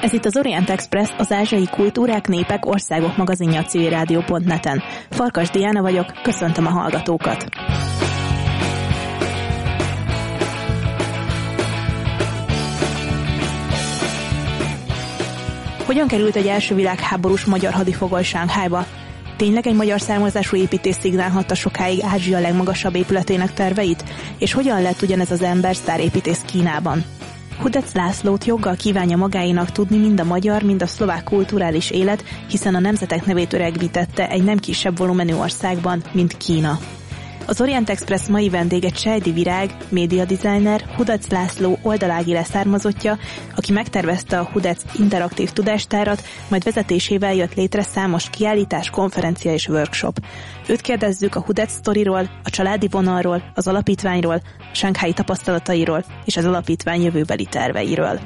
Ez itt az Orient Express, az ázsiai kultúrák, népek, országok magazinja a civilrádió.net-en. Farkas Diana vagyok, köszöntöm a hallgatókat! Hogyan került egy első világháborús magyar hadifogoly Sánkhájba? Tényleg egy magyar származású építész szignálhatta sokáig Ázsia legmagasabb épületének terveit? És hogyan lett ugyanez az ember sztárépítész Kínában? Hudec Lászlót joggal kívánja magáinak tudni mind a magyar, mind a szlovák kulturális élet, hiszen a nemzetek nevét öregbítette egy nem kisebb volumenű országban, mint Kína. Az Orient Express mai vendége Csejdi Virág, média designer, Hudac László oldalági leszármazottja, aki megtervezte a Hudac interaktív tudástárat, majd vezetésével jött létre számos kiállítás, konferencia és workshop. Őt kérdezzük a Hudac sztoriról, a családi vonalról, az alapítványról, sánkhái tapasztalatairól és az alapítvány jövőbeli terveiről.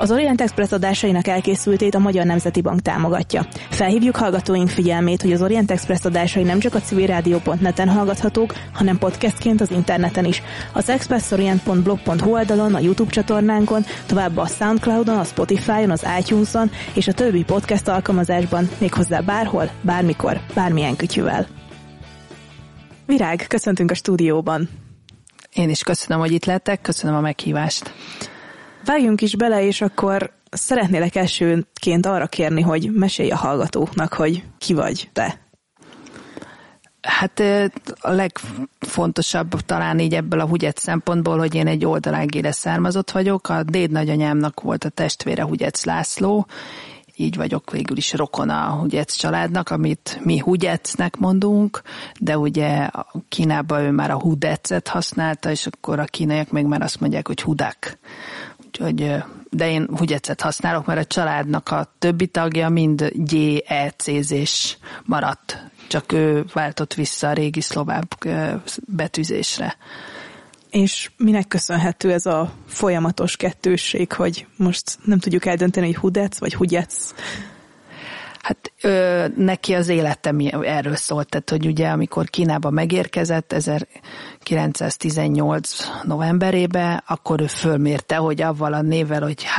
Az Orient Express adásainak elkészültét a Magyar Nemzeti Bank támogatja. Felhívjuk hallgatóink figyelmét, hogy az Orient Express adásai nem csak a civilrádió.net-en hallgathatók, hanem podcastként az interneten is. Az expressorient.blog.hu oldalon, a YouTube csatornánkon, továbbá a Soundcloudon, a Spotify-on, az iTunes-on és a többi podcast alkalmazásban, méghozzá bárhol, bármikor, bármilyen kütyüvel. Virág, köszöntünk a stúdióban. Én is köszönöm, hogy itt lettek, köszönöm a meghívást. Vágjunk is bele, és akkor szeretnélek elsőként arra kérni, hogy mesélj a hallgatóknak, hogy ki vagy te. Hát a legfontosabb talán így ebből a Hugyec szempontból, hogy én egy oldalági származott vagyok. A déd nagyanyámnak volt a testvére Hugyec László, így vagyok végül is rokona a Hugyec családnak, amit mi Hugyecnek mondunk, de ugye Kínában ő már a Hudecet használta, és akkor a kínaiak még már azt mondják, hogy Hudak úgyhogy de én Hugyecet használok, mert a családnak a többi tagja mind GEC-zés maradt, csak ő váltott vissza a régi szlovák betűzésre. És minek köszönhető ez a folyamatos kettősség, hogy most nem tudjuk eldönteni, hogy Hudec vagy Hugyec? Hát ö, neki az élete erről szólt, tehát hogy ugye amikor Kínába megérkezett 1918 novemberébe, akkor ő fölmérte, hogy avval a névvel, hogy H,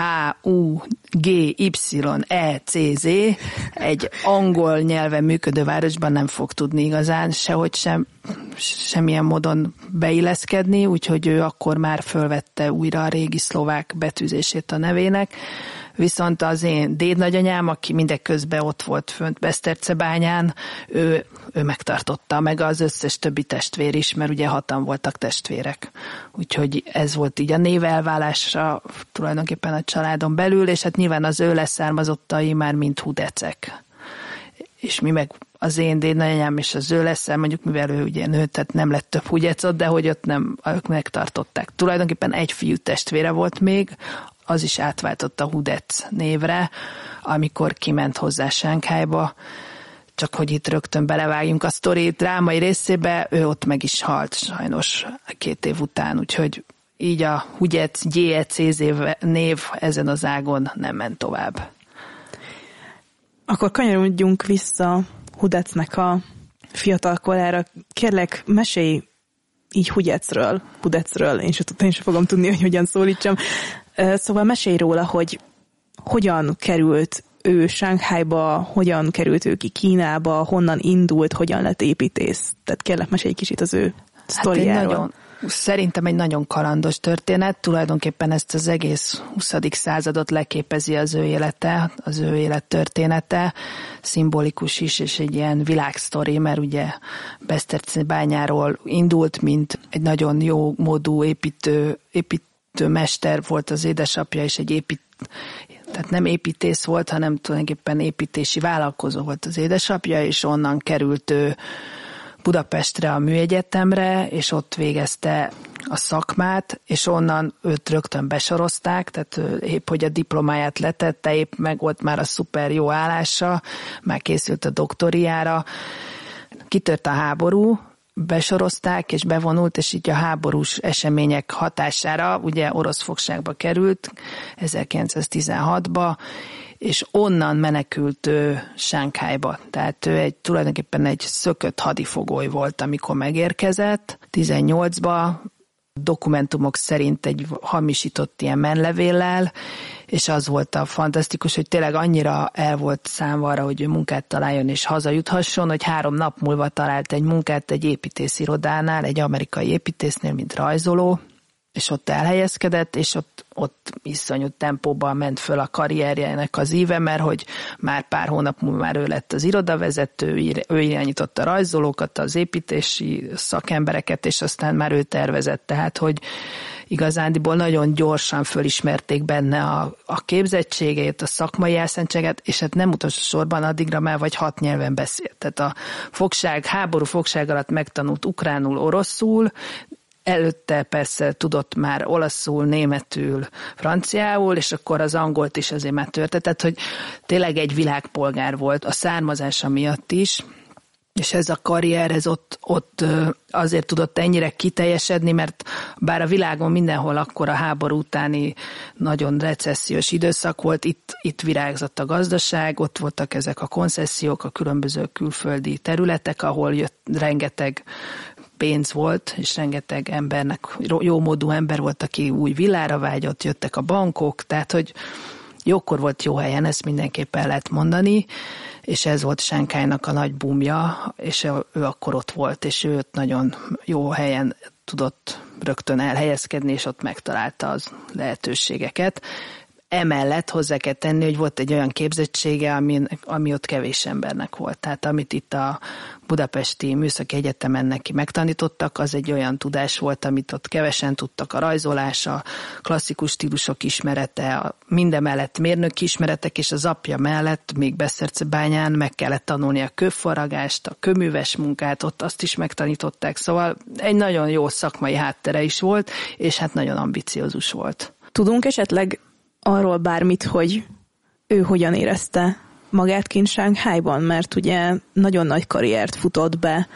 U, G, Y, E, C, Z egy angol nyelven működő városban nem fog tudni igazán sehogy sem semmilyen módon beilleszkedni, úgyhogy ő akkor már fölvette újra a régi szlovák betűzését a nevének viszont az én dédnagyanyám, aki mindeközben ott volt fönt Besztercebányán, ő, ő megtartotta, meg az összes többi testvér is, mert ugye hatan voltak testvérek. Úgyhogy ez volt így a névelválásra tulajdonképpen a családon belül, és hát nyilván az ő leszármazottai már mint hudecek. És mi meg az én dédnagyanyám és az ő lesz, mondjuk mivel ő ugye nő, tehát nem lett több húgyecot, de hogy ott nem, ők megtartották. Tulajdonképpen egy fiú testvére volt még, az is átváltott a Hudec névre, amikor kiment hozzá Sánkhájba, csak hogy itt rögtön belevágjunk a sztori drámai részébe, ő ott meg is halt sajnos két év után, úgyhogy így a Hudec GECZ név ezen az ágon nem ment tovább. Akkor kanyarodjunk vissza Hudecnek a fiatal korára. Kérlek, mesélj így Hudecről, Hudecről, én sem, én sem fogom tudni, hogy hogyan szólítsam. Szóval mesélj róla, hogy hogyan került ő Sánkhájba, hogyan került ő ki Kínába, honnan indult, hogyan lett építész. Tehát kérlek, mesélj egy kicsit az ő hát sztoriáról. Nagyon, szerintem egy nagyon kalandos történet, tulajdonképpen ezt az egész 20. századot leképezi az ő élete, az ő élet története, szimbolikus is, és egy ilyen világsztori, mert ugye Beszterci bányáról indult, mint egy nagyon jó módú építő, épít, mester volt az édesapja, és egy épít, tehát nem építész volt, hanem tulajdonképpen építési vállalkozó volt az édesapja, és onnan került ő Budapestre a műegyetemre, és ott végezte a szakmát, és onnan őt rögtön besorozták, tehát épp hogy a diplomáját letette, épp meg volt már a szuper jó állása, már készült a doktoriára, kitört a háború, besorozták és bevonult, és így a háborús események hatására ugye orosz fogságba került 1916-ba, és onnan menekült ő Sánkhájba. Tehát ő egy, tulajdonképpen egy szökött hadifogoly volt, amikor megérkezett. 18-ba dokumentumok szerint egy hamisított ilyen menlevéllel, és az volt a fantasztikus, hogy tényleg annyira el volt számva arra, hogy ő munkát találjon és hazajuthasson, hogy három nap múlva talált egy munkát egy építészirodánál, egy amerikai építésznél, mint rajzoló, és ott elhelyezkedett, és ott, ott iszonyú tempóban ment föl a karrierjének az íve, mert hogy már pár hónap múlva már ő lett az irodavezető, ő irányította a rajzolókat, az építési szakembereket, és aztán már ő tervezett, tehát hogy igazándiból nagyon gyorsan fölismerték benne a, a képzettségét, a szakmai elszentséget, és hát nem utolsó sorban addigra már vagy hat nyelven beszélt. Tehát a fogság, háború fogság alatt megtanult ukránul, oroszul, előtte persze tudott már olaszul, németül, franciául, és akkor az angolt is azért már törte, tehát hogy tényleg egy világpolgár volt a származása miatt is, és ez a karrier, ez ott, ott azért tudott ennyire kiteljesedni, mert bár a világon mindenhol akkor a háború utáni nagyon recessziós időszak volt, itt, itt virágzott a gazdaság, ott voltak ezek a koncesziók, a különböző külföldi területek, ahol jött rengeteg pénz volt, és rengeteg embernek, jó módú ember volt, aki új villára vágyott, jöttek a bankok, tehát hogy jókor volt jó helyen, ezt mindenképpen lehet mondani, és ez volt Sánkájnak a nagy bumja, és ő akkor ott volt, és ő nagyon jó helyen tudott rögtön elhelyezkedni, és ott megtalálta az lehetőségeket. Emellett hozzá kell tenni, hogy volt egy olyan képzettsége, ami, ami ott kevés embernek volt. Tehát amit itt a Budapesti Műszaki Egyetemen neki megtanítottak, az egy olyan tudás volt, amit ott kevesen tudtak, a rajzolás, a klasszikus stílusok ismerete, a minden mellett mérnök ismeretek, és az apja mellett még Beszercebányán meg kellett tanulni a kőfaragást, a köműves munkát, ott azt is megtanították, szóval egy nagyon jó szakmai háttere is volt, és hát nagyon ambiciózus volt. Tudunk esetleg arról bármit, hogy ő hogyan érezte magát kint Sánkhájban, mert ugye nagyon nagy karriert futott be,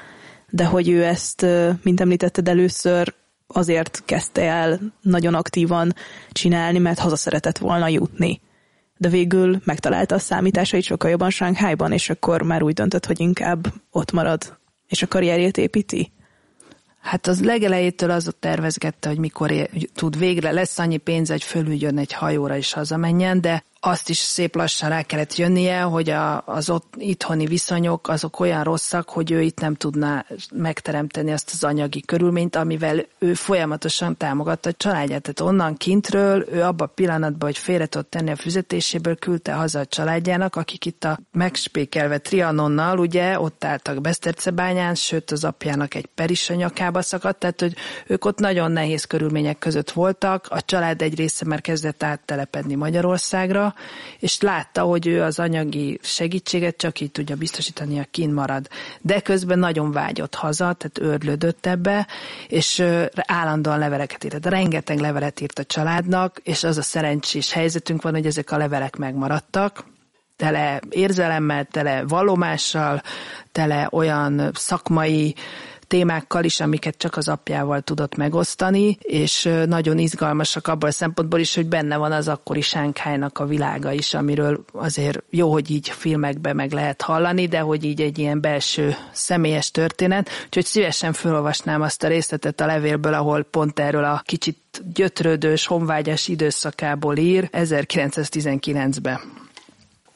de hogy ő ezt, mint említetted először, azért kezdte el nagyon aktívan csinálni, mert haza szeretett volna jutni. De végül megtalálta a számításait sokkal jobban Sánkhájban, és akkor már úgy döntött, hogy inkább ott marad, és a karrierjét építi. Hát az legelejétől az ott tervezgette, hogy mikor tud végre, lesz annyi pénz, hogy fölüljön egy hajóra és hazamenjen, de azt is szép lassan rá kellett jönnie, hogy a, az ott itthoni viszonyok azok olyan rosszak, hogy ő itt nem tudná megteremteni azt az anyagi körülményt, amivel ő folyamatosan támogatta a családját. Tehát onnan kintről ő abban a pillanatban, hogy félre tudott tenni a fizetéséből, küldte haza a családjának, akik itt a megspékelve Trianonnal, ugye, ott álltak Besztercebányán, sőt az apjának egy peris a nyakába szakadt, tehát hogy ők ott nagyon nehéz körülmények között voltak, a család egy része már kezdett áttelepedni Magyarországra, és látta, hogy ő az anyagi segítséget csak így tudja biztosítani, a kin marad. De közben nagyon vágyott haza, tehát őrlődött ebbe, és állandóan leveleket írt. Rengeteg levelet írt a családnak, és az a szerencsés helyzetünk van, hogy ezek a levelek megmaradtak, tele érzelemmel, tele vallomással, tele olyan szakmai témákkal is, amiket csak az apjával tudott megosztani, és nagyon izgalmasak abból a szempontból is, hogy benne van az akkori Sánkhájnak a világa is, amiről azért jó, hogy így filmekben meg lehet hallani, de hogy így egy ilyen belső személyes történet, úgyhogy szívesen felolvasnám azt a részletet a levélből, ahol pont erről a kicsit gyötrődős, honvágyas időszakából ír 1919-ben.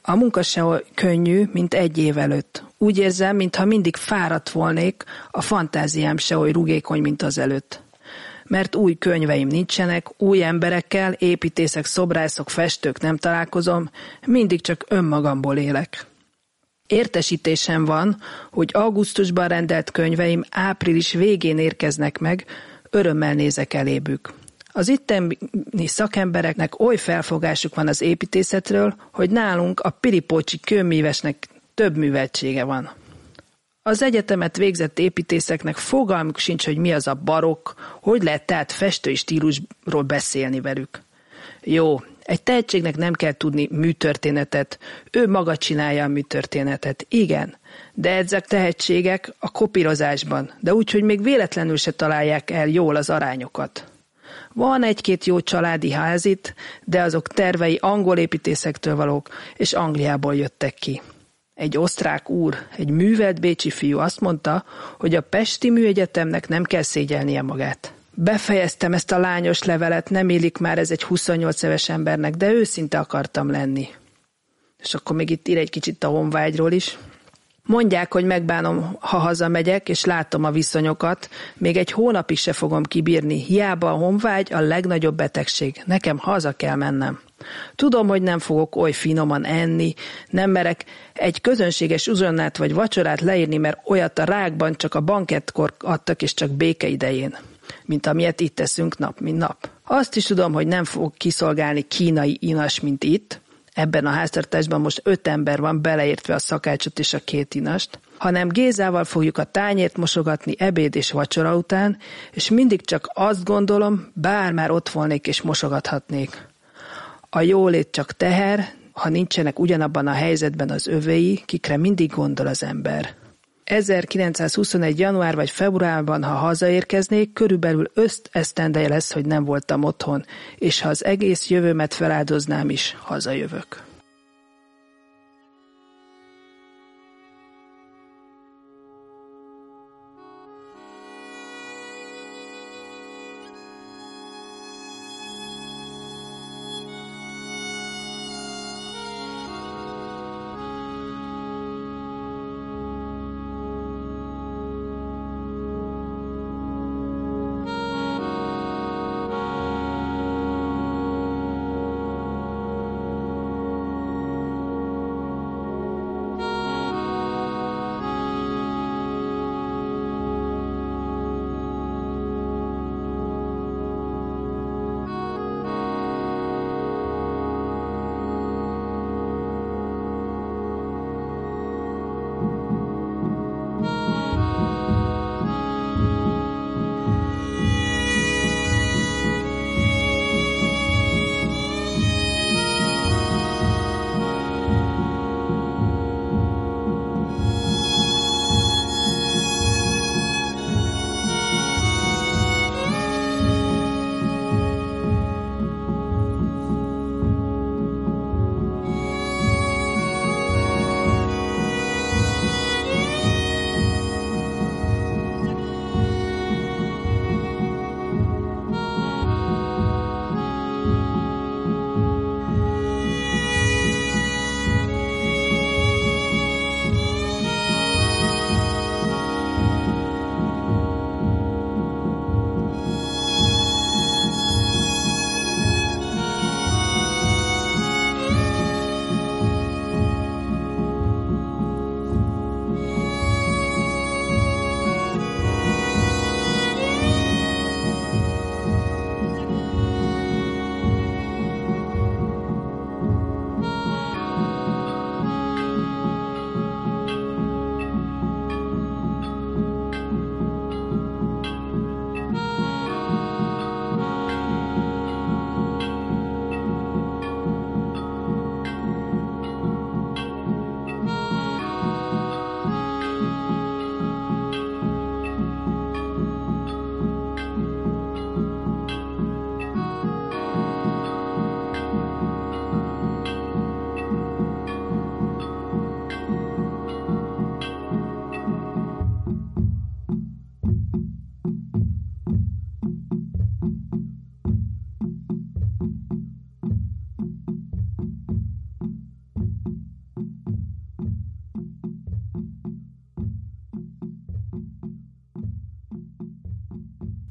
A munka se könnyű, mint egy év előtt. Úgy érzem, mintha mindig fáradt volnék, a fantáziám se oly rugékony, mint az előtt. Mert új könyveim nincsenek, új emberekkel, építészek, szobrászok, festők nem találkozom, mindig csak önmagamból élek. Értesítésem van, hogy augusztusban rendelt könyveim április végén érkeznek meg, örömmel nézek elébük. Az itteni szakembereknek oly felfogásuk van az építészetről, hogy nálunk a piripócsi kőművesnek több műveltsége van. Az egyetemet végzett építészeknek fogalmuk sincs, hogy mi az a barokk, hogy lehet tehát festői stílusról beszélni velük. Jó, egy tehetségnek nem kell tudni műtörténetet, ő maga csinálja a műtörténetet, igen, de ezek tehetségek a kopírozásban, de úgy, hogy még véletlenül se találják el jól az arányokat. Van egy-két jó családi házit, de azok tervei angol építészektől valók, és Angliából jöttek ki. Egy osztrák úr, egy művelt bécsi fiú azt mondta, hogy a Pesti Műegyetemnek nem kell szégyelnie magát. befejeztem ezt a lányos levelet, nem élik már ez egy 28 éves embernek, de őszinte akartam lenni. És akkor még itt ír egy kicsit a honvágyról is. Mondják, hogy megbánom, ha hazamegyek, és látom a viszonyokat, még egy hónapig se fogom kibírni, hiába a honvágy a legnagyobb betegség. Nekem haza kell mennem. Tudom, hogy nem fogok oly finoman enni, nem merek egy közönséges uzsonnát vagy vacsorát leírni, mert olyat a rákban csak a bankettkor adtak, és csak béke idején, mint amilyet itt teszünk nap, mint nap. Azt is tudom, hogy nem fog kiszolgálni kínai inas, mint itt, ebben a háztartásban most öt ember van, beleértve a szakácsot és a két inast, hanem Gézával fogjuk a tányért mosogatni ebéd és vacsora után, és mindig csak azt gondolom, bár már ott volnék és mosogathatnék. A jólét csak teher, ha nincsenek ugyanabban a helyzetben az övéi, kikre mindig gondol az ember. 1921. január vagy februárban, ha hazaérkeznék, körülbelül öszt esztendeje lesz, hogy nem voltam otthon, és ha az egész jövőmet feláldoznám is, hazajövök.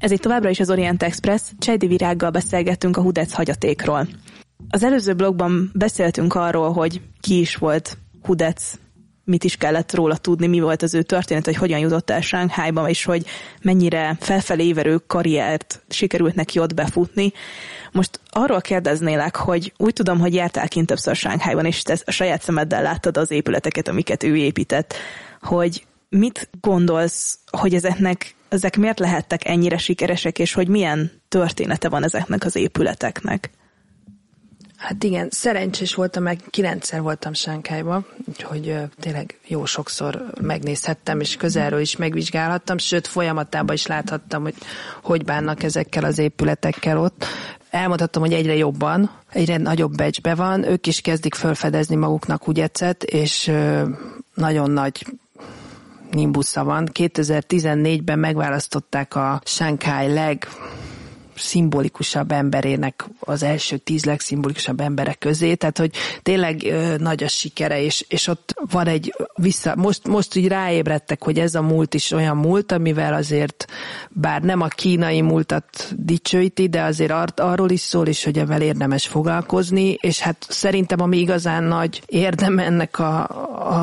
Ez itt továbbra is az Orient Express, Csejdi Virággal beszélgettünk a Hudec hagyatékról. Az előző blogban beszéltünk arról, hogy ki is volt Hudec, mit is kellett róla tudni, mi volt az ő történet, hogy hogyan jutott el Sánkhájba, és hogy mennyire felfelé éverő karriert sikerült neki ott befutni. Most arról kérdeznélek, hogy úgy tudom, hogy jártál kint többször Sánkhájban, és te a saját szemeddel láttad az épületeket, amiket ő épített, hogy mit gondolsz, hogy ezeknek ezek miért lehettek ennyire sikeresek, és hogy milyen története van ezeknek az épületeknek? Hát igen, szerencsés voltam, meg kilencszer voltam Sánkájban, úgyhogy tényleg jó sokszor megnézhettem, és közelről is megvizsgálhattam, sőt folyamatában is láthattam, hogy hogy bánnak ezekkel az épületekkel ott. Elmondhatom, hogy egyre jobban, egyre nagyobb becsbe van, ők is kezdik felfedezni maguknak Ugyecet, és nagyon nagy nimbusza van. 2014-ben megválasztották a Shanghai leg legszimbolikusabb emberének az első tíz legszimbolikusabb emberek közé, tehát hogy tényleg ö, nagy a sikere, és, és ott van egy vissza, most, most így ráébredtek, hogy ez a múlt is olyan múlt, amivel azért bár nem a kínai múltat dicsőíti, de azért ar- arról is szól, és hogy ebben érdemes foglalkozni, és hát szerintem ami igazán nagy érdem ennek a,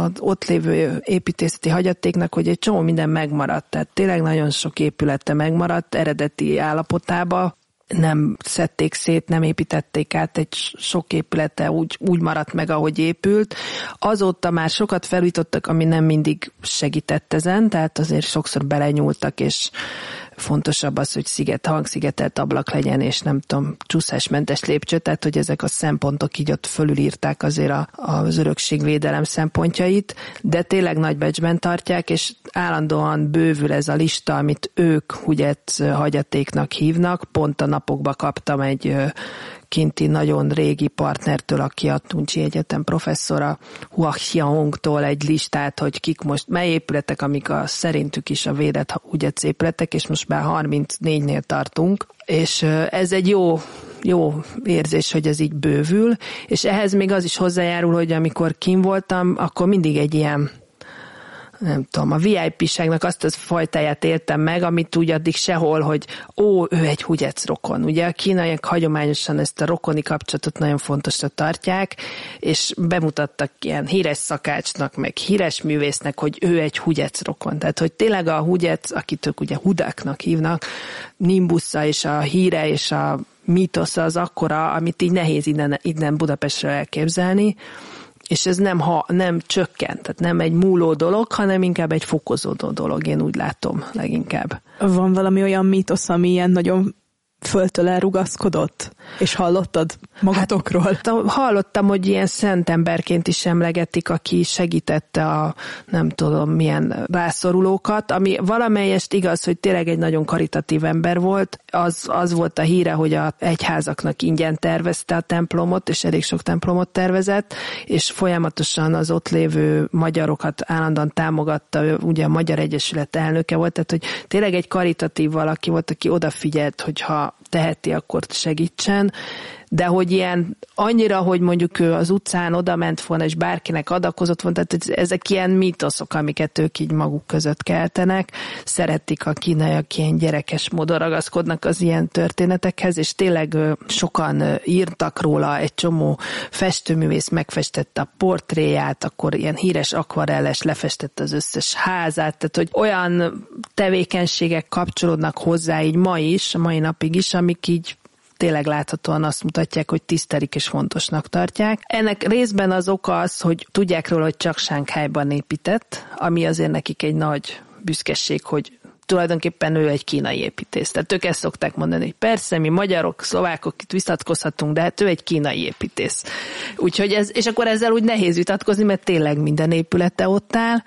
a ott lévő építészeti hagyatéknak, hogy egy csomó minden megmaradt, tehát tényleg nagyon sok épülete megmaradt eredeti állapotába, nem szedték szét, nem építették át, egy sok épülete úgy, úgy maradt meg, ahogy épült. Azóta már sokat felújítottak, ami nem mindig segített ezen, tehát azért sokszor belenyúltak, és fontosabb az, hogy sziget, hangszigetelt ablak legyen, és nem tudom, csúszásmentes lépcső, tehát hogy ezek a szempontok így ott fölülírták azért a, az örökségvédelem szempontjait, de tényleg nagy becsben tartják, és állandóan bővül ez a lista, amit ők Hugyet hagyatéknak hívnak. Pont a napokban kaptam egy kinti nagyon régi partnertől, aki a Tuncsi Egyetem professzora, Hua Xiaongtól egy listát, hogy kik most, mely épületek, amik a szerintük is a védett Hugyet épületek, és most már 34-nél tartunk, és ez egy jó jó érzés, hogy ez így bővül, és ehhez még az is hozzájárul, hogy amikor kim voltam, akkor mindig egy ilyen nem tudom, a VIP-ságnak azt az fajtáját éltem meg, amit úgy addig sehol, hogy ó, ő egy hugyec rokon. Ugye a kínaiak hagyományosan ezt a rokoni kapcsolatot nagyon fontosra tartják, és bemutattak ilyen híres szakácsnak, meg híres művésznek, hogy ő egy hugyec rokon. Tehát, hogy tényleg a hugyec, akit ők ugye hudáknak hívnak, Nimbusza és a híre és a mítosza az akkora, amit így nehéz innen, innen Budapestre elképzelni és ez nem, ha, nem csökkent, tehát nem egy múló dolog, hanem inkább egy fokozódó dolog, én úgy látom leginkább. Van valami olyan mítosz, ami ilyen nagyon föltől elrugaszkodott? És hallottad magatokról? Hát, hallottam, hogy ilyen szent emberként is emlegetik, aki segítette a nem tudom milyen rászorulókat, ami valamelyest igaz, hogy tényleg egy nagyon karitatív ember volt. Az, az volt a híre, hogy a egyházaknak ingyen tervezte a templomot, és elég sok templomot tervezett, és folyamatosan az ott lévő magyarokat állandóan támogatta, ugye a Magyar Egyesület elnöke volt, tehát hogy tényleg egy karitatív valaki volt, aki odafigyelt, hogyha teheti, akkor segítsen, de hogy ilyen annyira, hogy mondjuk ő az utcán oda ment volna, és bárkinek adakozott volna, tehát ezek ilyen mítoszok, amiket ők így maguk között keltenek. Szeretik a kínaiak ilyen gyerekes módon ragaszkodnak az ilyen történetekhez, és tényleg sokan írtak róla, egy csomó festőművész megfestette a portréját, akkor ilyen híres akvarelles lefestette az összes házát, tehát hogy olyan tevékenységek kapcsolódnak hozzá így ma is, a mai napig is, amik így tényleg láthatóan azt mutatják, hogy tisztelik és fontosnak tartják. Ennek részben az oka az, hogy tudják róla, hogy csak Sánkhájban épített, ami azért nekik egy nagy büszkeség, hogy tulajdonképpen ő egy kínai építész. Tehát ők ezt szokták mondani, hogy persze, mi magyarok, szlovákok itt vitatkozhatunk, de hát ő egy kínai építész. Úgyhogy ez, és akkor ezzel úgy nehéz vitatkozni, mert tényleg minden épülete ott áll,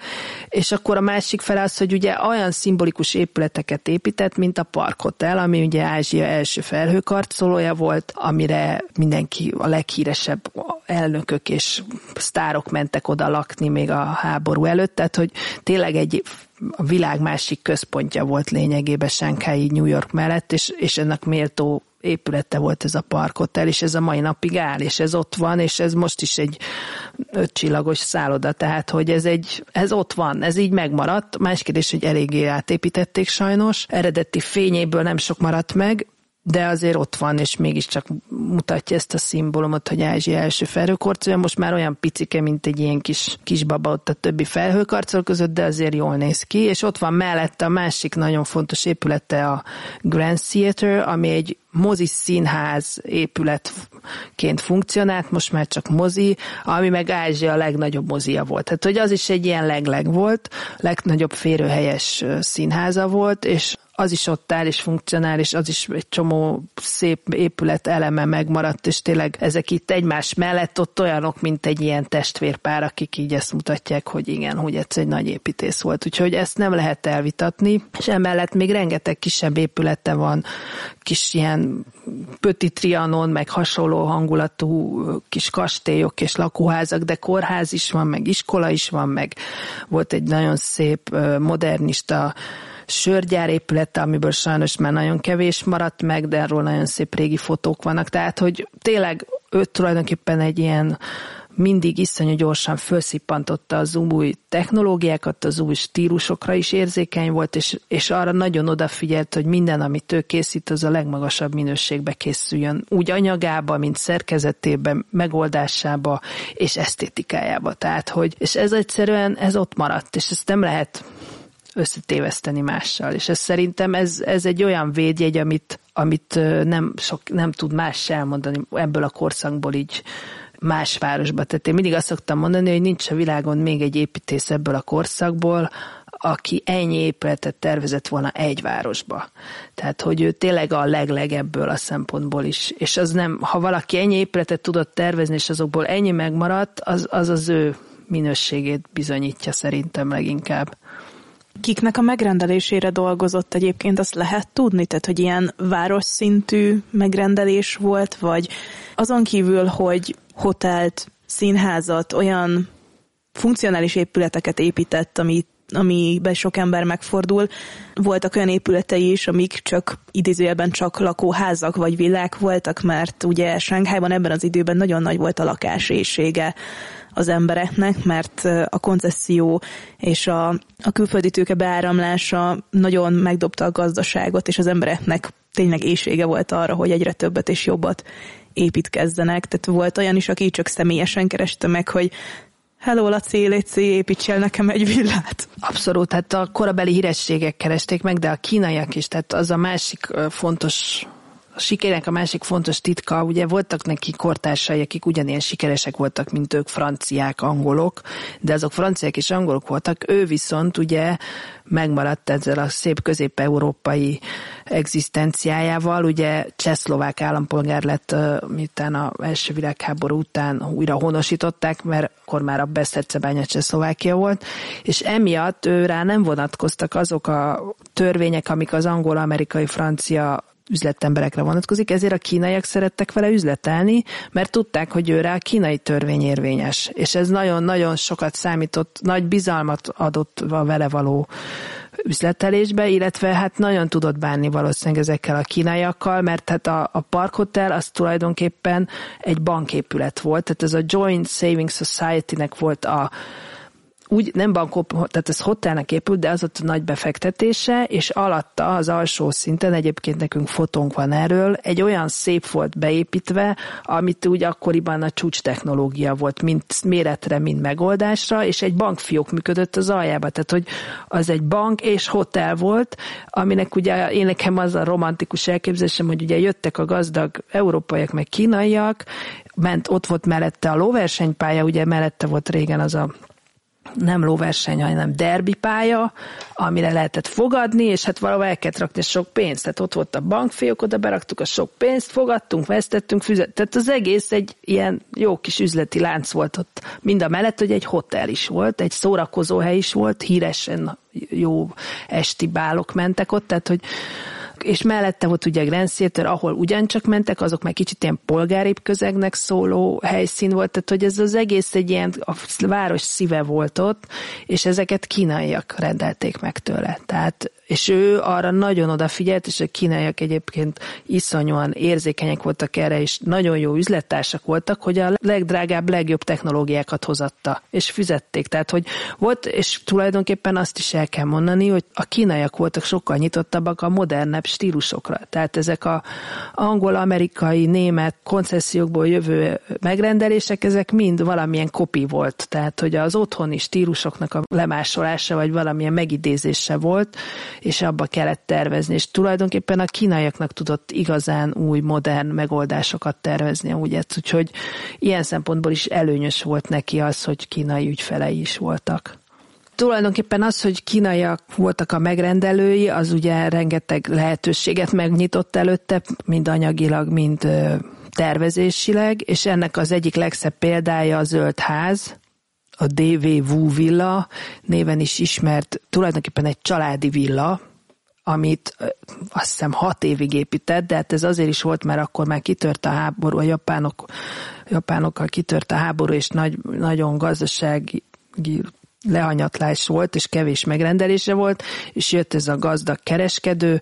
és akkor a másik fel az, hogy ugye olyan szimbolikus épületeket épített, mint a Park Hotel, ami ugye Ázsia első felhőkarcolója volt, amire mindenki a leghíresebb elnökök és sztárok mentek oda lakni még a háború előtt, tehát hogy tényleg egy a világ másik központja volt lényegében Shanghai New York mellett, és, és ennek méltó épülete volt ez a parkhotel, és ez a mai napig áll, és ez ott van, és ez most is egy ötcsillagos szálloda, tehát hogy ez egy, ez ott van, ez így megmaradt. Más kérdés, hogy eléggé átépítették sajnos. Eredeti fényéből nem sok maradt meg, de azért ott van, és mégiscsak mutatja ezt a szimbólumot, hogy Ázsia első felhőkarcolja. Most már olyan picike, mint egy ilyen kis kisbaba ott a többi felhőkarcol között, de azért jól néz ki, és ott van mellette a másik nagyon fontos épülete a Grand Theater, ami egy mozi színház épületként funkcionált, most már csak mozi, ami meg Ázsia a legnagyobb mozia volt. Tehát, hogy az is egy ilyen legleg volt, legnagyobb férőhelyes színháza volt, és az is ott áll és funkcionál, és az is egy csomó szép épület eleme megmaradt, és tényleg ezek itt egymás mellett ott olyanok, mint egy ilyen testvérpár, akik így ezt mutatják, hogy igen, hogy ez egy nagy építész volt. Úgyhogy ezt nem lehet elvitatni, és emellett még rengeteg kisebb épülete van, kis ilyen Pöti Trianon, meg hasonló hangulatú kis kastélyok és lakóházak, de kórház is van, meg iskola is van, meg volt egy nagyon szép modernista sörgyár épülete, amiből sajnos már nagyon kevés maradt meg, de arról nagyon szép régi fotók vannak. Tehát, hogy tényleg ő tulajdonképpen egy ilyen mindig iszonyú gyorsan felszippantotta az új technológiákat, az új stílusokra is érzékeny volt, és, és arra nagyon odafigyelt, hogy minden, amit ő készít, az a legmagasabb minőségbe készüljön. Úgy anyagába, mint szerkezetében, megoldásába és esztétikájába. Tehát, hogy, és ez egyszerűen, ez ott maradt, és ezt nem lehet összetéveszteni mással. És ez szerintem ez, ez egy olyan védjegy, amit, amit nem, sok, nem tud más elmondani ebből a korszakból így más városba. Tehát én mindig azt szoktam mondani, hogy nincs a világon még egy építész ebből a korszakból, aki ennyi épületet tervezett volna egy városba. Tehát, hogy ő tényleg a legleg ebből a szempontból is. És az nem, ha valaki ennyi épületet tudott tervezni, és azokból ennyi megmaradt, az az, az ő minőségét bizonyítja szerintem leginkább. Kiknek a megrendelésére dolgozott egyébként, azt lehet tudni? Tehát, hogy ilyen város szintű megrendelés volt, vagy azon kívül, hogy hotelt, színházat, olyan funkcionális épületeket épített, amit amiben sok ember megfordul. Voltak olyan épületei is, amik csak idézőjelben csak lakóházak vagy villák voltak, mert ugye Sánkhájban ebben az időben nagyon nagy volt a lakásészsége az embereknek, mert a koncesszió és a, a külföldi tőke beáramlása nagyon megdobta a gazdaságot, és az embereknek tényleg éjsége volt arra, hogy egyre többet és jobbat építkezzenek. Tehát volt olyan is, aki csak személyesen kereste meg, hogy Hello, Laci, Léci, építsél nekem egy villát. Abszolút, hát a korabeli hírességek keresték meg, de a kínaiak is, tehát az a másik fontos a sikernek a másik fontos titka, ugye voltak neki kortársai, akik ugyanilyen sikeresek voltak, mint ők franciák, angolok, de azok franciák és angolok voltak, ő viszont ugye megmaradt ezzel a szép közép-európai egzisztenciájával, ugye csehszlovák állampolgár lett, miután a első világháború után újra honosították, mert akkor már a Besztercebánya Csehszlovákia volt, és emiatt ő rá nem vonatkoztak azok a törvények, amik az angol, amerikai, francia üzletemberekre vonatkozik, ezért a kínaiak szerettek vele üzletelni, mert tudták, hogy őre a kínai törvény érvényes. És ez nagyon-nagyon sokat számított, nagy bizalmat adott a vele való üzletelésbe, illetve hát nagyon tudott bánni valószínűleg ezekkel a kínaiakkal, mert hát a, a parkhotel az tulajdonképpen egy banképület volt, tehát ez a Joint Saving Society-nek volt a úgy nem bankop, tehát ez hotelnek épült, de az ott nagy befektetése, és alatta az alsó szinten, egyébként nekünk fotónk van erről, egy olyan szép volt beépítve, amit úgy akkoriban a csúcs technológia volt, mint méretre, mint megoldásra, és egy bankfiók működött az aljába, tehát hogy az egy bank és hotel volt, aminek ugye én nekem az a romantikus elképzelésem, hogy ugye jöttek a gazdag európaiak, meg kínaiak, ment, ott volt mellette a lóversenypálya, ugye mellette volt régen az a nem lóverseny, hanem derbi pálya, amire lehetett fogadni, és hát valahol el kellett rakni sok pénzt. Tehát ott volt a bankfiók, oda beraktuk a sok pénzt, fogadtunk, vesztettünk, füzet. Tehát az egész egy ilyen jó kis üzleti lánc volt ott. Mind a mellett, hogy egy hotel is volt, egy szórakozóhely is volt, híresen jó esti bálok mentek ott, tehát hogy és mellette volt ugye Grand Theater, ahol ugyancsak mentek, azok meg kicsit ilyen polgáribb közegnek szóló helyszín volt, tehát hogy ez az egész egy ilyen a város szíve volt ott, és ezeket kínaiak rendelték meg tőle. Tehát és ő arra nagyon odafigyelt, és a kínaiak egyébként iszonyúan érzékenyek voltak erre, és nagyon jó üzlettársak voltak, hogy a legdrágább, legjobb technológiákat hozatta, és fizették. Tehát, hogy volt, és tulajdonképpen azt is el kell mondani, hogy a kínaiak voltak sokkal nyitottabbak a modernebb stílusokra. Tehát ezek a angol-amerikai, német koncessziókból jövő megrendelések, ezek mind valamilyen kopi volt. Tehát, hogy az otthoni stílusoknak a lemásolása, vagy valamilyen megidézése volt, és abba kellett tervezni. És tulajdonképpen a kínaiaknak tudott igazán új, modern megoldásokat tervezni, ugye, úgyhogy ilyen szempontból is előnyös volt neki az, hogy kínai ügyfelei is voltak. tulajdonképpen az, hogy kínaiak voltak a megrendelői, az ugye rengeteg lehetőséget megnyitott előtte, mind anyagilag, mind tervezésileg, és ennek az egyik legszebb példája a Zöld Ház, a DV Wu villa, néven is ismert, tulajdonképpen egy családi villa, amit azt hiszem hat évig épített, de hát ez azért is volt, mert akkor már kitört a háború, a japánok, japánokkal kitört a háború, és nagy, nagyon gazdasági lehanyatlás volt, és kevés megrendelése volt, és jött ez a gazdag kereskedő,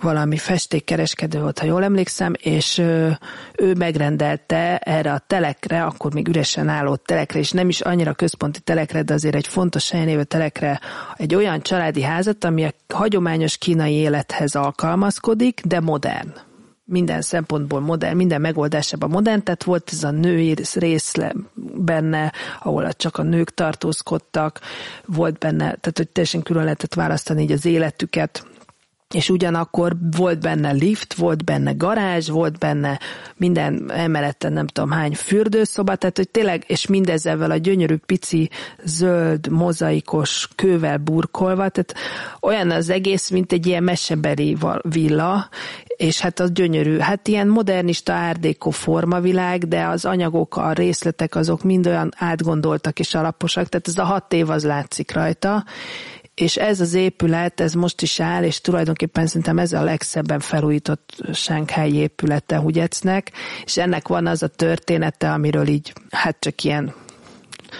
valami festékkereskedő volt, ha jól emlékszem, és ő megrendelte erre a telekre, akkor még üresen álló telekre, és nem is annyira központi telekre, de azért egy fontos helyen lévő telekre egy olyan családi házat, ami a hagyományos kínai élethez alkalmazkodik, de modern. Minden szempontból modern, minden megoldásában modern, tehát volt ez a női rész benne, ahol csak a nők tartózkodtak, volt benne, tehát hogy teljesen külön lehetett választani így az életüket, és ugyanakkor volt benne lift, volt benne garázs, volt benne minden emeleten nem tudom hány fürdőszoba, tehát hogy tényleg, és mindezzel a gyönyörű pici zöld, mozaikos kővel burkolva, tehát olyan az egész, mint egy ilyen mesebeli villa, és hát az gyönyörű, hát ilyen modernista árdékó formavilág, de az anyagok, a részletek azok mind olyan átgondoltak és alaposak, tehát ez a hat év az látszik rajta, és ez az épület, ez most is áll, és tulajdonképpen szerintem ez a legszebben felújított Sánkhái épülete Hugyecnek, és ennek van az a története, amiről így, hát csak ilyen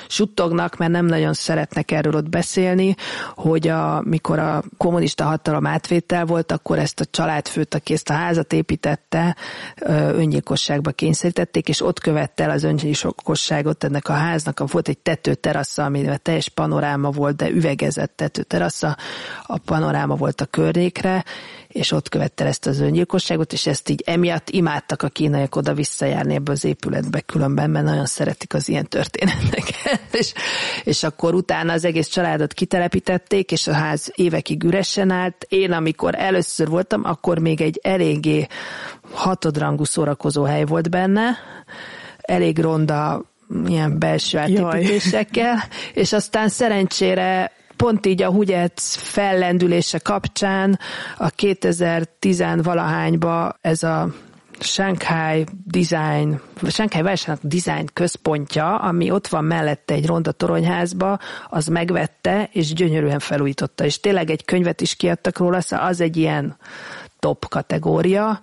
suttognak, mert nem nagyon szeretnek erről ott beszélni, hogy a, mikor a kommunista hatalom átvétel volt, akkor ezt a családfőt, aki ezt a házat építette, öngyilkosságba kényszerítették, és ott követte el az öngyilkosságot ennek a háznak. Volt egy tetőterasza, ami teljes panoráma volt, de üvegezett tetőterasza, a panoráma volt a környékre, és ott követte ezt az öngyilkosságot, és ezt így emiatt imádtak a kínaiak oda visszajárni ebbe az épületbe különben, mert nagyon szeretik az ilyen történeteket. és, és akkor utána az egész családot kitelepítették, és a ház évekig üresen állt. Én, amikor először voltam, akkor még egy eléggé hatodrangú szórakozó hely volt benne, elég ronda ilyen belső átépítésekkel, és aztán szerencsére pont így a Hugyec fellendülése kapcsán a 2010-valahányba ez a Shanghai Design, Shanghai Vásárnak Design központja, ami ott van mellette egy ronda toronyházba, az megvette, és gyönyörűen felújította. És tényleg egy könyvet is kiadtak róla, szóval az egy ilyen top kategória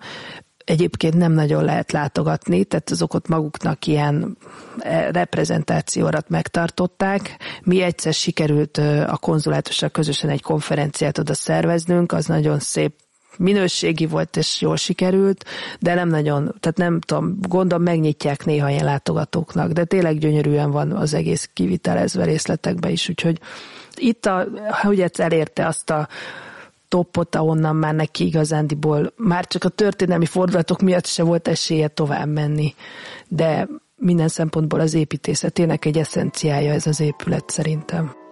egyébként nem nagyon lehet látogatni, tehát azok ott maguknak ilyen e, reprezentációra megtartották. Mi egyszer sikerült a konzulátussal közösen egy konferenciát oda szerveznünk, az nagyon szép minőségi volt és jól sikerült, de nem nagyon, tehát nem tudom, gondolom megnyitják néha ilyen látogatóknak, de tényleg gyönyörűen van az egész kivitelezve részletekbe is, úgyhogy itt a, hogy elérte azt a topot, ahonnan már neki igazándiból már csak a történelmi fordulatok miatt se volt esélye tovább menni. De minden szempontból az építészetének egy eszenciája ez az épület szerintem.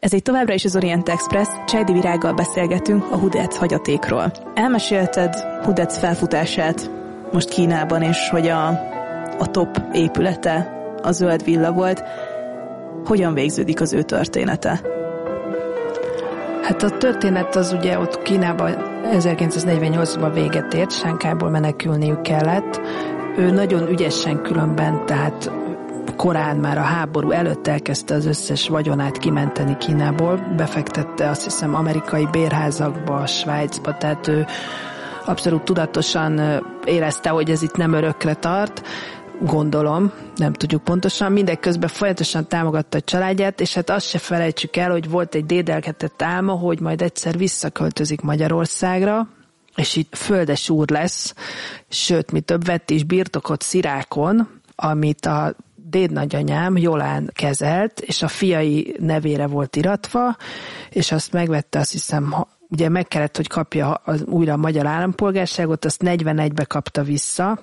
Ez egy továbbra is az Orient Express, Csajdi Virággal beszélgetünk a Hudec hagyatékról. Elmesélted Hudec felfutását most Kínában, és hogy a, a top épülete a zöld villa volt. Hogyan végződik az ő története? Hát a történet az ugye ott Kínában 1948-ban véget ért, Sánkából menekülniük kellett. Ő nagyon ügyesen különben, tehát korán már a háború előtt elkezdte az összes vagyonát kimenteni Kínából, befektette azt hiszem amerikai bérházakba, Svájcba, tehát ő abszolút tudatosan érezte, hogy ez itt nem örökre tart, gondolom, nem tudjuk pontosan, mindeközben folyamatosan támogatta a családját, és hát azt se felejtsük el, hogy volt egy dédelgetett álma, hogy majd egyszer visszaköltözik Magyarországra, és itt földes úr lesz, sőt, mi több vett is birtokot Szirákon, amit a dédnagyanyám Jolán kezelt, és a fiai nevére volt iratva, és azt megvette, azt hiszem, ugye meg kellett, hogy kapja az, újra a magyar állampolgárságot, azt 41-be kapta vissza,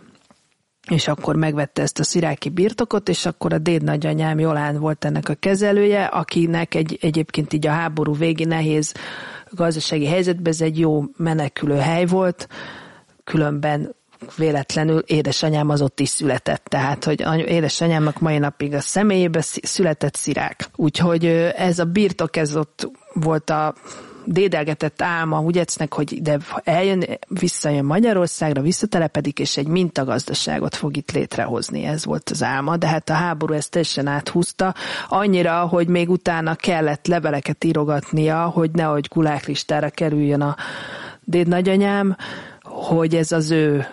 és akkor megvette ezt a sziráki birtokot, és akkor a déd nagyanyám Jolán volt ennek a kezelője, akinek egy, egyébként így a háború végi nehéz gazdasági helyzetben ez egy jó menekülő hely volt, különben véletlenül édesanyám az ott is született, tehát hogy édesanyámnak mai napig a személyébe született szirák. Úgyhogy ez a birtok, ez ott volt a dédelgetett álma Ugyecnek, hogy ide eljön, visszajön Magyarországra, visszatelepedik, és egy mintagazdaságot fog itt létrehozni. Ez volt az álma, de hát a háború ezt teljesen áthúzta, annyira, hogy még utána kellett leveleket írogatnia, hogy nehogy guláklistára kerüljön a déd nagyanyám, hogy ez az ő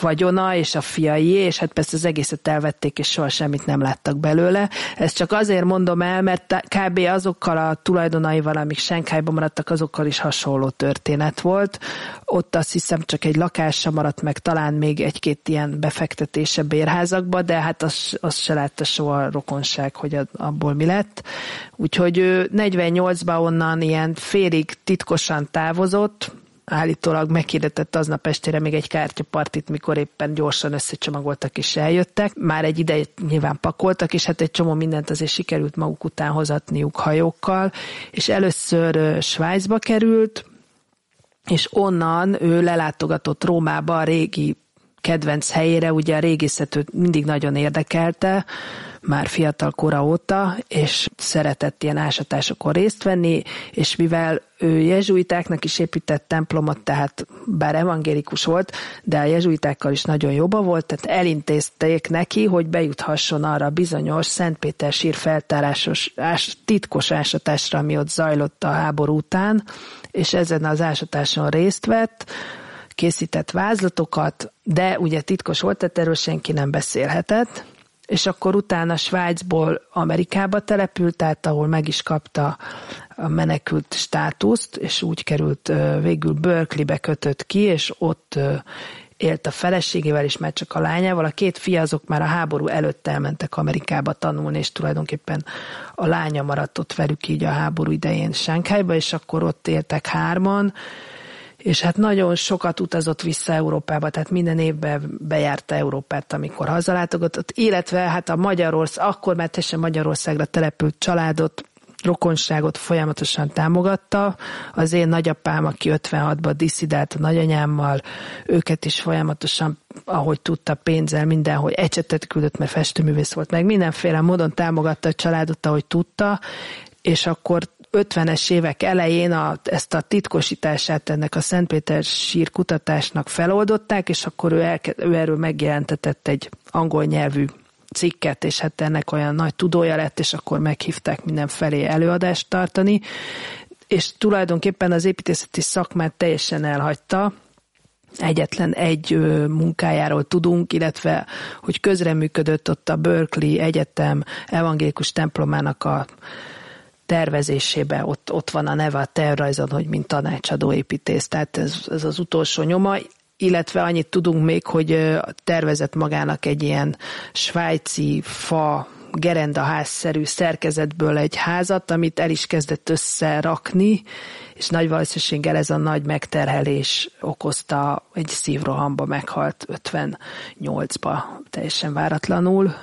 vagyona és a fiai, és hát persze az egészet elvették, és soha semmit nem láttak belőle. Ezt csak azért mondom el, mert kb. azokkal a tulajdonaival, amik Senkhájban maradtak, azokkal is hasonló történet volt. Ott azt hiszem csak egy lakása maradt meg, talán még egy-két ilyen befektetése bérházakba, de hát az, az se látta soha a rokonság, hogy abból mi lett. Úgyhogy ő 48-ban onnan ilyen félig titkosan távozott, állítólag meghirdetett aznap estére még egy kártyapartit, mikor éppen gyorsan összecsomagoltak és eljöttek. Már egy ideje nyilván pakoltak, és hát egy csomó mindent azért sikerült maguk után hozatniuk hajókkal, és először Svájcba került, és onnan ő lelátogatott Rómába a régi kedvenc helyére, ugye a régészetőt mindig nagyon érdekelte, már fiatal kora óta, és szeretett ilyen ásatásokon részt venni, és mivel ő jezsuitáknak is épített templomot, tehát bár evangélikus volt, de a jezsuitákkal is nagyon jobba volt, tehát elintézték neki, hogy bejuthasson arra bizonyos Szentpéter sír feltárásos ás, titkos ásatásra, ami ott zajlott a háború után, és ezen az ásatáson részt vett, készített vázlatokat, de ugye titkos volt, tehát erről senki nem beszélhetett, és akkor utána Svájcból Amerikába települt, tehát ahol meg is kapta a menekült státuszt, és úgy került végül Berkeleybe kötött ki, és ott élt a feleségével és már csak a lányával. A két fia azok már a háború előtt elmentek Amerikába tanulni, és tulajdonképpen a lánya maradt ott velük így a háború idején Sánkhájba, és akkor ott éltek hárman, és hát nagyon sokat utazott vissza Európába, tehát minden évben bejárta Európát, amikor hazalátogatott, illetve hát a Magyarország, akkor már teljesen Magyarországra települt családot, rokonságot folyamatosan támogatta. Az én nagyapám, aki 56-ban diszidált a nagyanyámmal, őket is folyamatosan, ahogy tudta, pénzzel mindenhol ecsetet küldött, mert festőművész volt, meg. Mindenféle módon támogatta a családot, ahogy tudta, és akkor 50-es évek elején a, ezt a titkosítását ennek a Szentpéter sír kutatásnak feloldották, és akkor ő, elke, ő erről megjelentetett egy angol nyelvű cikket, és hát ennek olyan nagy tudója lett, és akkor meghívták mindenfelé előadást tartani, és tulajdonképpen az építészeti szakmát teljesen elhagyta, egyetlen egy munkájáról tudunk, illetve hogy közreműködött ott a Berkeley Egyetem evangélikus templomának a tervezésében ott, ott van a neve a tervrajzon, hogy mint tanácsadó építész, tehát ez, ez az utolsó nyoma, illetve annyit tudunk még, hogy tervezett magának egy ilyen svájci fa gerendaházszerű szerkezetből egy házat, amit el is kezdett összerakni, és nagy valószínűséggel ez a nagy megterhelés okozta, egy szívrohamba meghalt 58-ba, teljesen váratlanul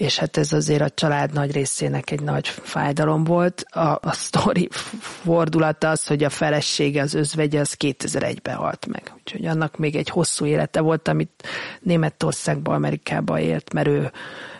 és hát ez azért a család nagy részének egy nagy fájdalom volt. A, a sztori fordulata az, hogy a felesége, az özvegye, az 2001-ben halt meg. Úgyhogy annak még egy hosszú élete volt, amit Németországba, Amerikába élt, mert ő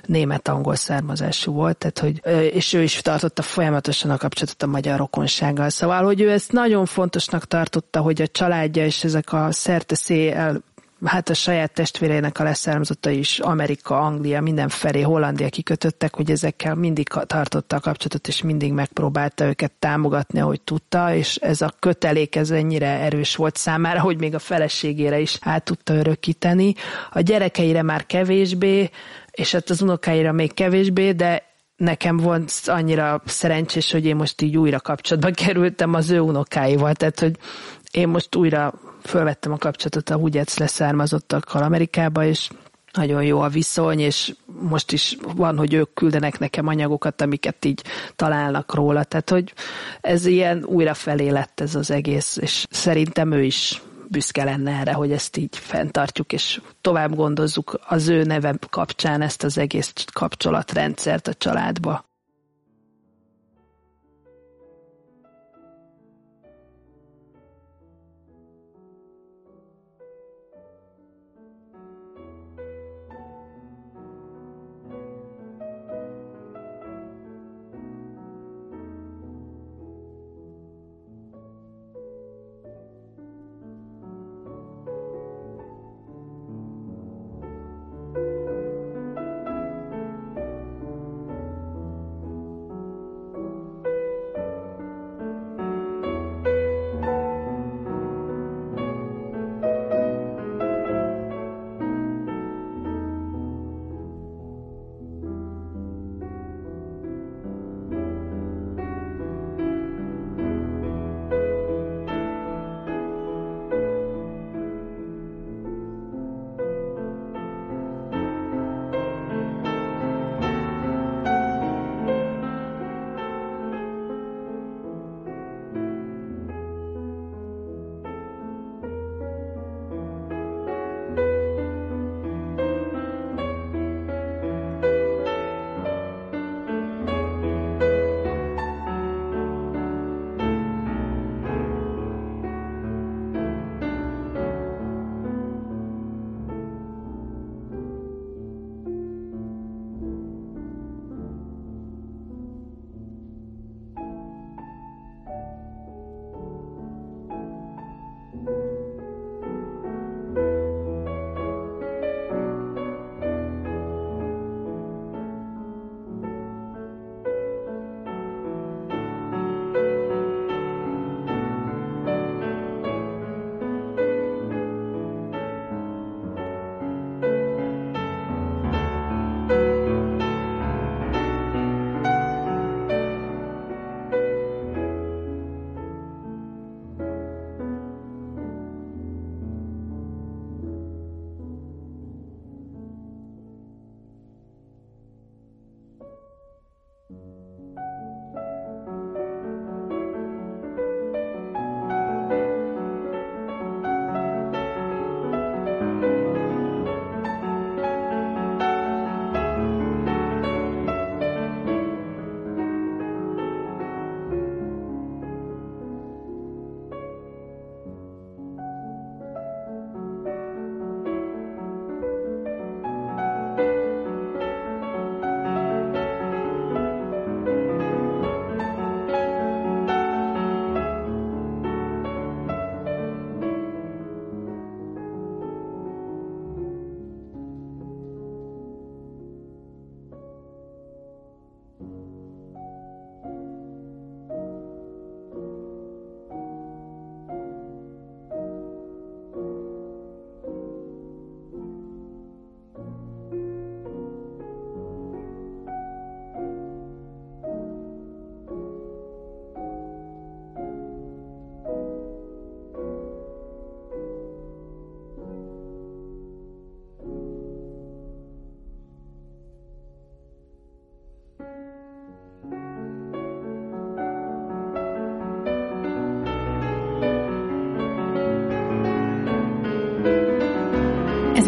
német-angol származású volt, tehát, hogy, és ő is tartotta folyamatosan a kapcsolatot a magyar rokonsággal. Szóval, hogy ő ezt nagyon fontosnak tartotta, hogy a családja és ezek a szerte el hát a saját testvéreinek a leszármazotta is Amerika, Anglia, mindenfelé, Hollandia kikötöttek, hogy ezekkel mindig tartotta a kapcsolatot, és mindig megpróbálta őket támogatni, ahogy tudta, és ez a kötelék ez ennyire erős volt számára, hogy még a feleségére is át tudta örökíteni. A gyerekeire már kevésbé, és hát az unokáira még kevésbé, de nekem volt annyira szerencsés, hogy én most így újra kapcsolatba kerültem az ő unokáival, tehát hogy én most újra fölvettem a kapcsolatot a Hugets leszármazottakkal Amerikába, és nagyon jó a viszony, és most is van, hogy ők küldenek nekem anyagokat, amiket így találnak róla. Tehát, hogy ez ilyen újra felé lett ez az egész, és szerintem ő is büszke lenne erre, hogy ezt így fenntartjuk, és tovább gondozzuk az ő neve kapcsán ezt az egész kapcsolatrendszert a családba.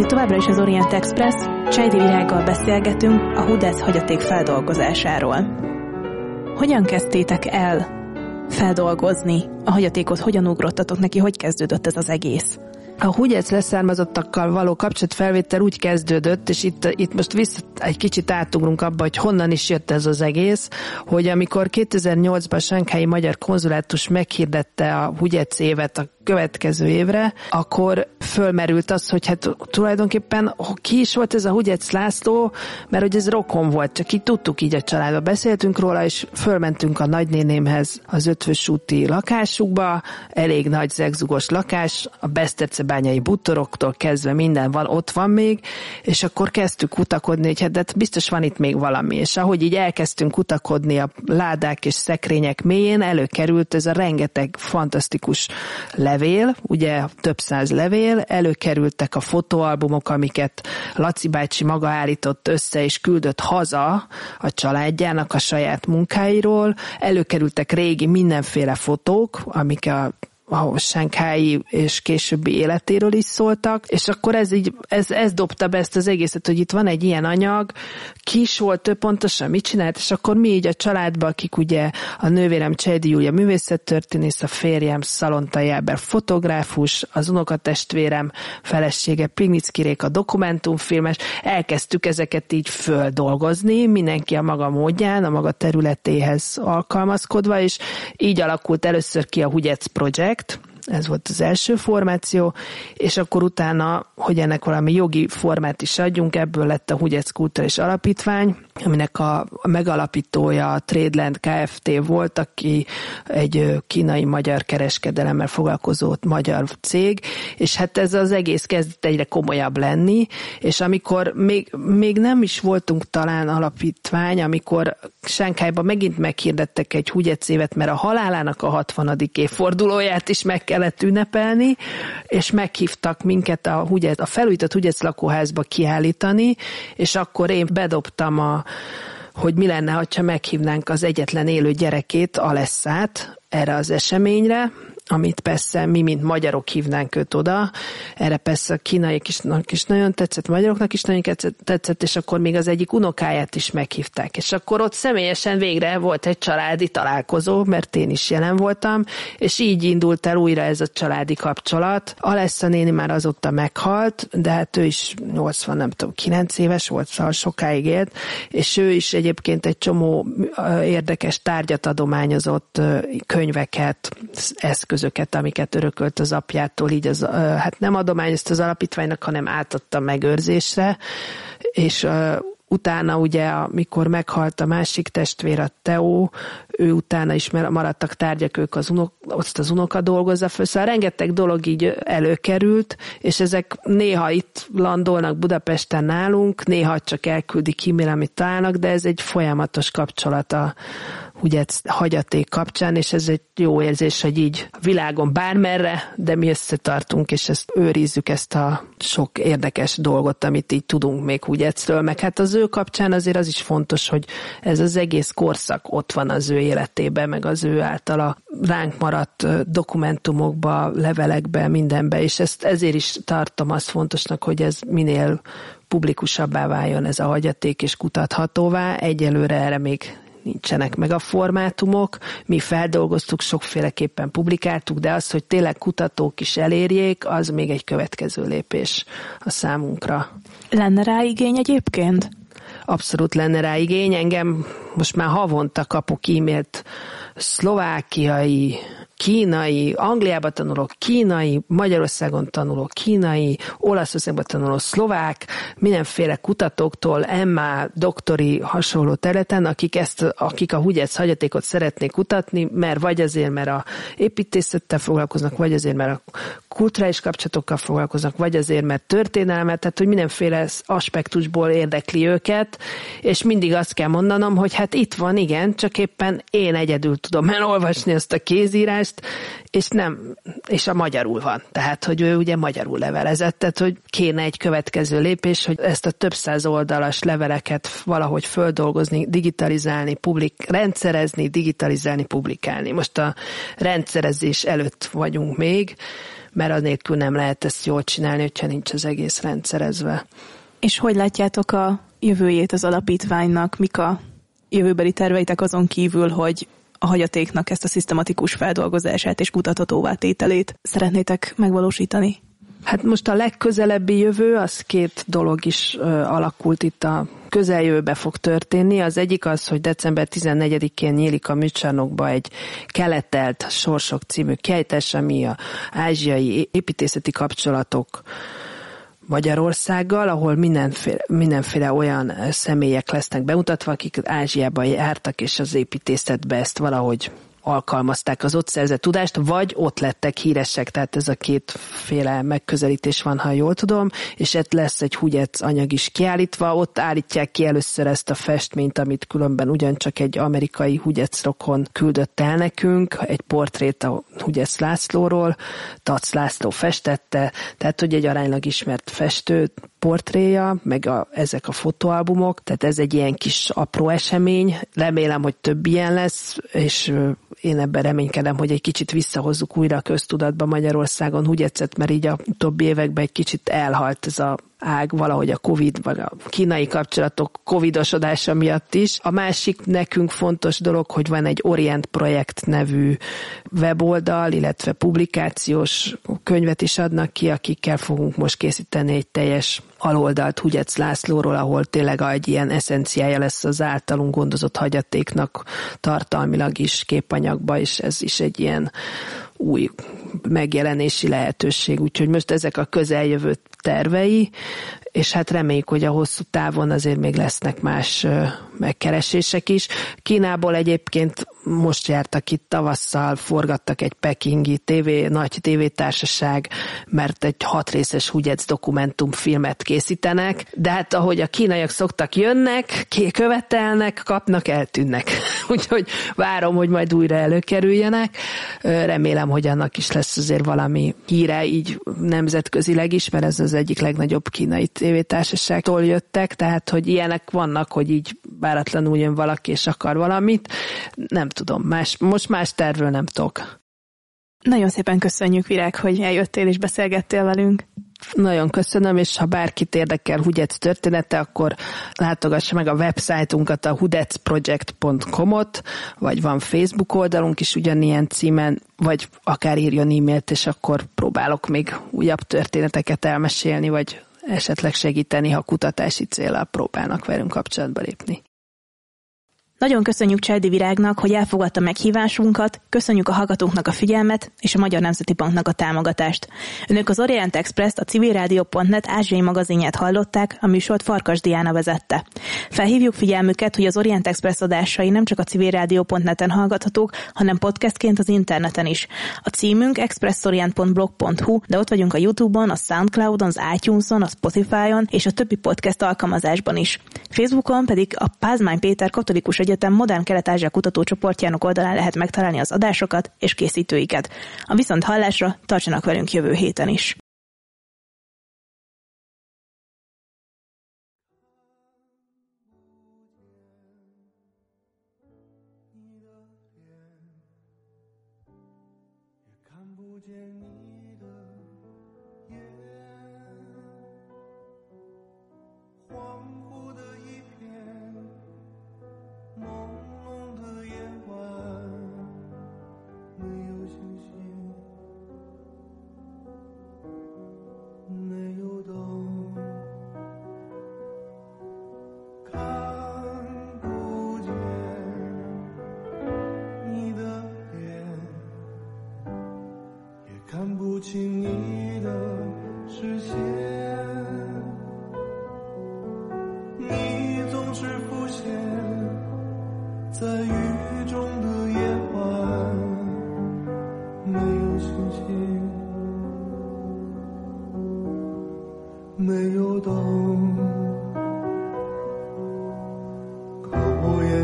Itt továbbra is az Orient Express, Csejdi Virággal beszélgetünk a Hudec hagyaték feldolgozásáról. Hogyan kezdtétek el feldolgozni a hagyatékot, hogyan ugrottatok neki, hogy kezdődött ez az egész? A húgyec leszármazottakkal való kapcsolatfelvétel úgy kezdődött, és itt, itt most vissza egy kicsit átugrunk abba, hogy honnan is jött ez az egész, hogy amikor 2008-ban a Sánkhelyi Magyar Konzulátus meghirdette a húgyec évet a következő évre, akkor fölmerült az, hogy hát tulajdonképpen ki is volt ez a Hugyec László, mert hogy ez rokon volt, csak így tudtuk így a családba. Beszéltünk róla, és fölmentünk a nagynénémhez az ötvös úti lakásukba, elég nagy zegzugos lakás, a Besztercebányai butoroktól kezdve minden van, ott van még, és akkor kezdtük kutakodni, hogy hát de hát biztos van itt még valami. És ahogy így elkezdtünk kutakodni a ládák és szekrények mélyén, előkerült ez a rengeteg fantasztikus le levél, ugye több száz levél, előkerültek a fotóalbumok, amiket Laci bácsi maga állított össze és küldött haza a családjának a saját munkáiról, előkerültek régi mindenféle fotók, amik a a Sánkhelyi és későbbi életéről is szóltak, és akkor ez így, ez, ez dobta be ezt az egészet, hogy itt van egy ilyen anyag, ki is volt ő pontosan, mit csinált, és akkor mi így a családban, akik ugye a nővérem Csejdi Júlia művészettörténész, a férjem Szalonta Jáber fotográfus, az unokatestvérem felesége Pignicki Réka dokumentumfilmes, elkezdtük ezeket így földolgozni, mindenki a maga módján, a maga területéhez alkalmazkodva, és így alakult először ki a Hugyec Project, Project, ez volt az első formáció, és akkor utána, hogy ennek valami jogi formát is adjunk, ebből lett a Hugyec Kulturális Alapítvány, aminek a megalapítója a Tradeland Kft. volt, aki egy kínai magyar kereskedelemmel foglalkozó magyar cég, és hát ez az egész kezdett egyre komolyabb lenni, és amikor még, még nem is voltunk talán alapítvány, amikor Sánkájban megint meghirdettek egy Hugyec mert a halálának a 60. évfordulóját is meg kellett ünnepelni, és meghívtak minket a, Hugyec, a felújított Hugyec lakóházba kiállítani, és akkor én bedobtam a hogy mi lenne, ha meghívnánk az egyetlen élő gyerekét, Alesszát, erre az eseményre, amit persze mi, mint magyarok hívnánk őt oda. Erre persze a kínaiak is, is nagyon tetszett, magyaroknak is nagyon tetszett, és akkor még az egyik unokáját is meghívták. És akkor ott személyesen végre volt egy családi találkozó, mert én is jelen voltam, és így indult el újra ez a családi kapcsolat. Alessa néni már azóta meghalt, de hát ő is 80, nem tudom, 9 éves volt, szóval sokáig élt, és ő is egyébként egy csomó érdekes tárgyat adományozott, könyveket, eszköz eszközöket, amiket örökölt az apjától, így az, hát nem adományozt az alapítványnak, hanem átadta megőrzésre, és utána ugye, amikor meghalt a másik testvér, a Teó, ő utána is maradtak tárgyak, ők az unok, azt az unoka dolgozza föl, szóval rengeteg dolog így előkerült, és ezek néha itt landolnak Budapesten nálunk, néha csak elküldik e-mail, amit találnak, de ez egy folyamatos kapcsolat a, ugye hagyaték kapcsán, és ez egy jó érzés, hogy így a világon bármerre, de mi összetartunk, és ezt őrizzük ezt a sok érdekes dolgot, amit így tudunk még Hugyecről, meg hát az ő kapcsán azért az is fontos, hogy ez az egész korszak ott van az ő életében, meg az ő általa ránk maradt dokumentumokba, levelekbe, mindenbe, és ezt ezért is tartom azt fontosnak, hogy ez minél publikusabbá váljon ez a hagyaték és kutathatóvá. Egyelőre erre még nincsenek meg a formátumok, mi feldolgoztuk, sokféleképpen publikáltuk, de az, hogy tényleg kutatók is elérjék, az még egy következő lépés a számunkra. Lenne rá igény egyébként? Abszolút lenne rá igény. Engem most már havonta kapok e-mailt szlovákiai kínai, Angliába tanuló kínai, Magyarországon tanuló kínai, Olaszországban tanuló szlovák, mindenféle kutatóktól, Emma, doktori hasonló területen, akik, ezt, akik a Hugyec hagyatékot szeretnék kutatni, mert vagy azért, mert a építészettel foglalkoznak, vagy azért, mert a kulturális kapcsolatokkal foglalkoznak, vagy azért, mert történelmet, tehát hogy mindenféle aspektusból érdekli őket, és mindig azt kell mondanom, hogy hát itt van, igen, csak éppen én egyedül tudom elolvasni ezt a kézírást, ezt, és nem, és a magyarul van. Tehát, hogy ő ugye magyarul levelezett, tehát, hogy kéne egy következő lépés, hogy ezt a több száz oldalas leveleket valahogy földolgozni, digitalizálni, publik, rendszerezni, digitalizálni, publikálni. Most a rendszerezés előtt vagyunk még, mert nélkül nem lehet ezt jól csinálni, hogyha nincs az egész rendszerezve. És hogy látjátok a jövőjét az alapítványnak? Mik a jövőbeli terveitek azon kívül, hogy a hagyatéknak ezt a szisztematikus feldolgozását és kutathatóvá tételét szeretnétek megvalósítani? Hát most a legközelebbi jövő, az két dolog is alakult itt a közeljövőbe fog történni. Az egyik az, hogy december 14-én nyílik a műcsarnokba egy keletelt sorsok című kiállítás, ami a ázsiai építészeti kapcsolatok Magyarországgal, ahol mindenféle, mindenféle olyan személyek lesznek bemutatva, akik Ázsiában jártak, és az építészetbe ezt valahogy alkalmazták az ott szerzett tudást, vagy ott lettek híresek, tehát ez a kétféle megközelítés van, ha jól tudom, és itt lesz egy Hugyec anyag is kiállítva, ott állítják ki először ezt a festményt, amit különben ugyancsak egy amerikai Hugyec rokon küldött el nekünk, egy portrét a Hugyec Lászlóról, Tac László festette, tehát hogy egy aránylag ismert festő portréja, meg a, ezek a fotóalbumok, tehát ez egy ilyen kis apró esemény, remélem, hogy több ilyen lesz, és én ebben reménykedem, hogy egy kicsit visszahozzuk újra a köztudatba Magyarországon Hugyecet, mert így a utóbbi években egy kicsit elhalt ez a ág valahogy a Covid, vagy a kínai kapcsolatok covidosodása miatt is. A másik nekünk fontos dolog, hogy van egy Orient Projekt nevű weboldal, illetve publikációs könyvet is adnak ki, akikkel fogunk most készíteni egy teljes aloldalt Hugyec Lászlóról, ahol tényleg egy ilyen eszenciája lesz az általunk gondozott hagyatéknak tartalmilag is képanyagba, és ez is egy ilyen új megjelenési lehetőség. Úgyhogy most ezek a közeljövő tervei, és hát reméljük, hogy a hosszú távon azért még lesznek más megkeresések is. Kínából egyébként most jártak itt tavasszal, forgattak egy pekingi TV, nagy tévétársaság, mert egy hat részes Hugyec dokumentumfilmet készítenek, de hát ahogy a kínaiak szoktak jönnek, követelnek, kapnak, eltűnnek. Úgyhogy várom, hogy majd újra előkerüljenek. Remélem, hogy annak is lesz azért valami híre így nemzetközileg is, mert ez az egyik legnagyobb kínai tévétársaságtól jöttek, tehát hogy ilyenek vannak, hogy így váratlanul jön valaki és akar valamit. Nem tudom, más, most más tervről nem tudok. Nagyon szépen köszönjük, Virág, hogy eljöttél és beszélgettél velünk. Nagyon köszönöm, és ha bárkit érdekel Hudec története, akkor látogassa meg a websájtunkat, a hudecproject.com-ot, vagy van Facebook oldalunk is ugyanilyen címen, vagy akár írjon e-mailt, és akkor próbálok még újabb történeteket elmesélni, vagy esetleg segíteni, ha kutatási célral próbálnak velünk kapcsolatba lépni. Nagyon köszönjük Cseldi Virágnak, hogy elfogadta meghívásunkat, köszönjük a hallgatóknak a figyelmet és a Magyar Nemzeti Banknak a támogatást. Önök az Orient Express-t, a civilrádió.net ázsiai magazinját hallották, a műsort Farkas Diana vezette. Felhívjuk figyelmüket, hogy az Orient Express adásai nem csak a civilrádió.net-en hallgathatók, hanem podcastként az interneten is. A címünk expressorient.blog.hu, de ott vagyunk a YouTube-on, a Soundcloud-on, az iTunes-on, a Spotify-on és a többi podcast alkalmazásban is. Facebookon pedig a Pázmány Péter katolikus Egyetem Modern Kelet-Ázsia kutatócsoportjának oldalán lehet megtalálni az adásokat és készítőiket. A viszont hallásra tartsanak velünk jövő héten is.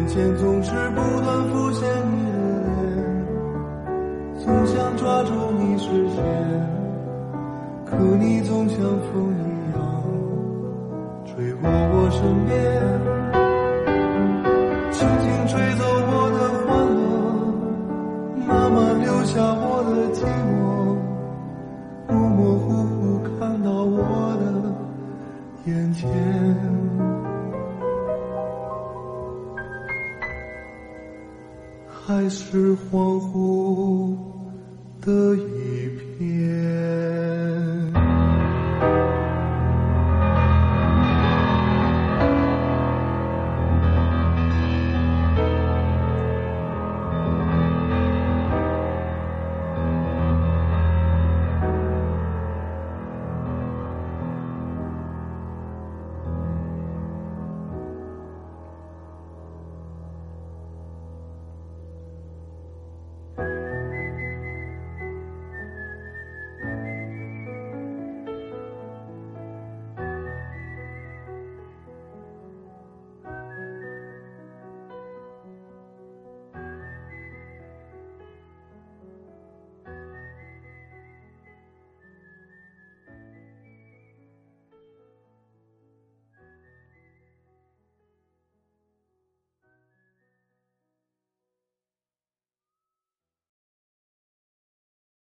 间总是不断浮现你的脸总想抓住你视线可你总像风一样吹过我身边。轻轻吹走我的欢乐慢慢留下我的寂寞模模糊糊看到我的眼前。爱是恍惚